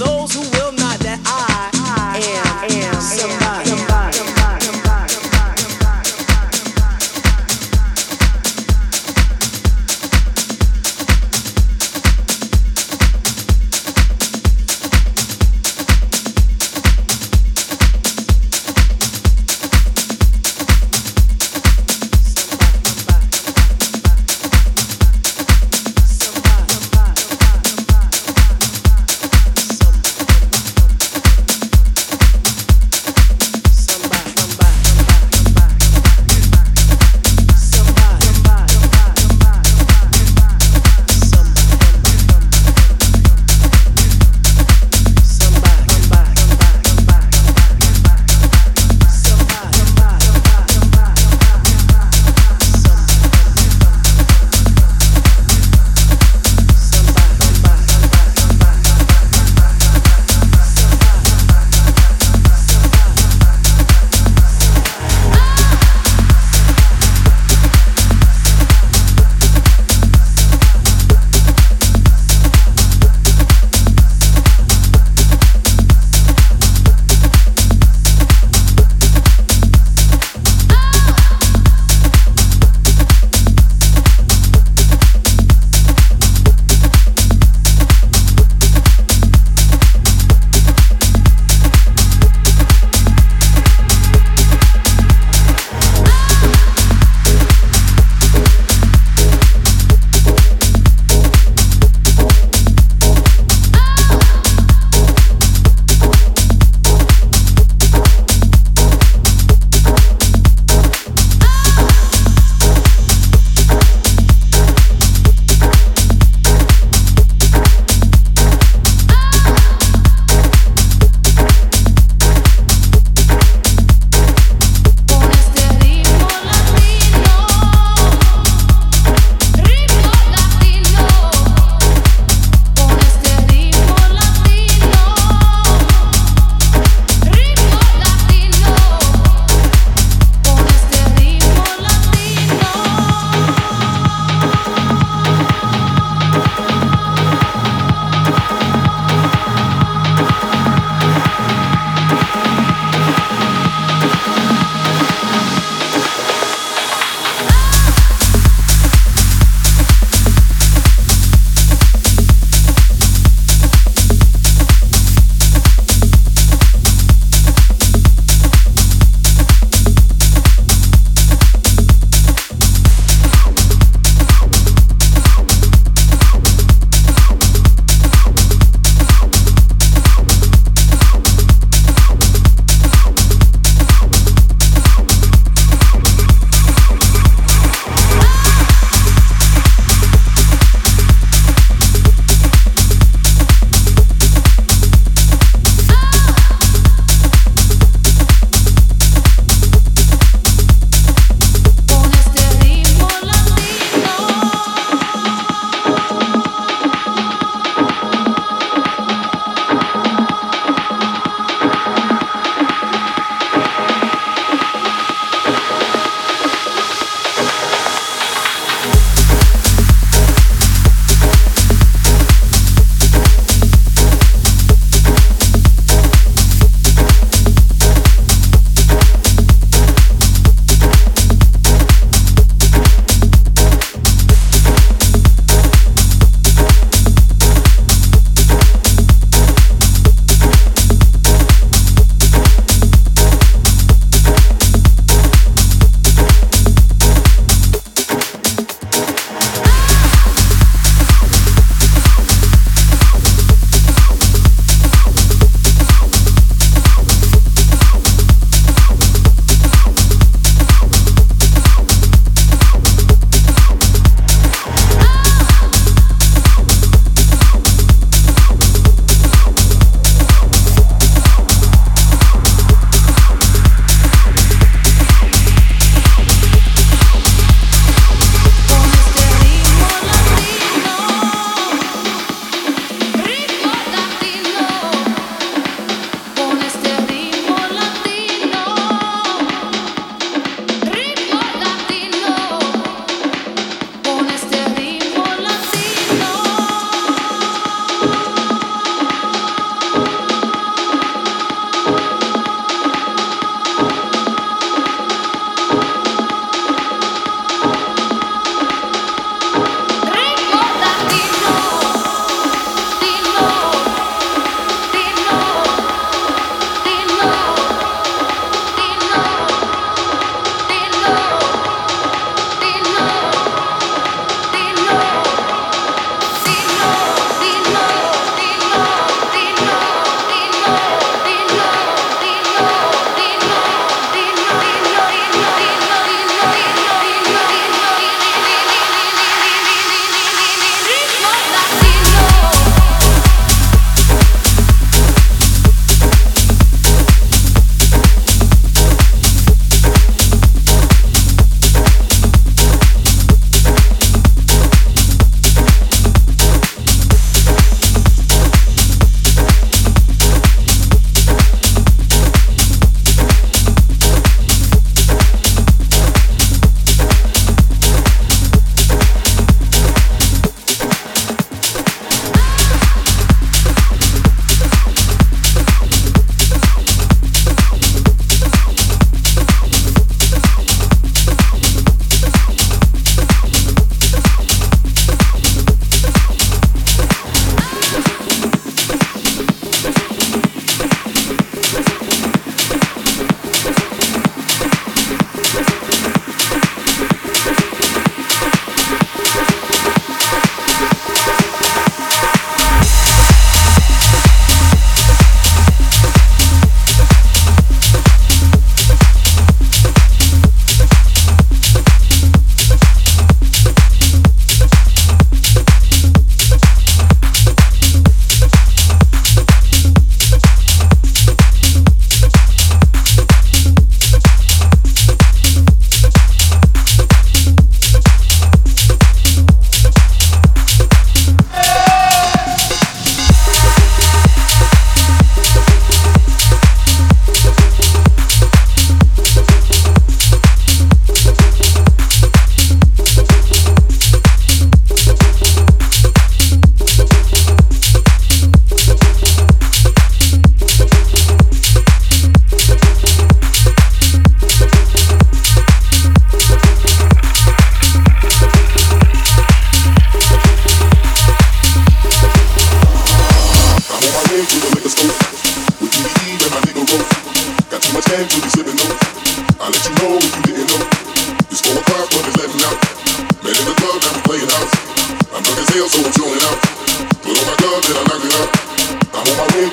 those who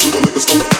horizon. My love for you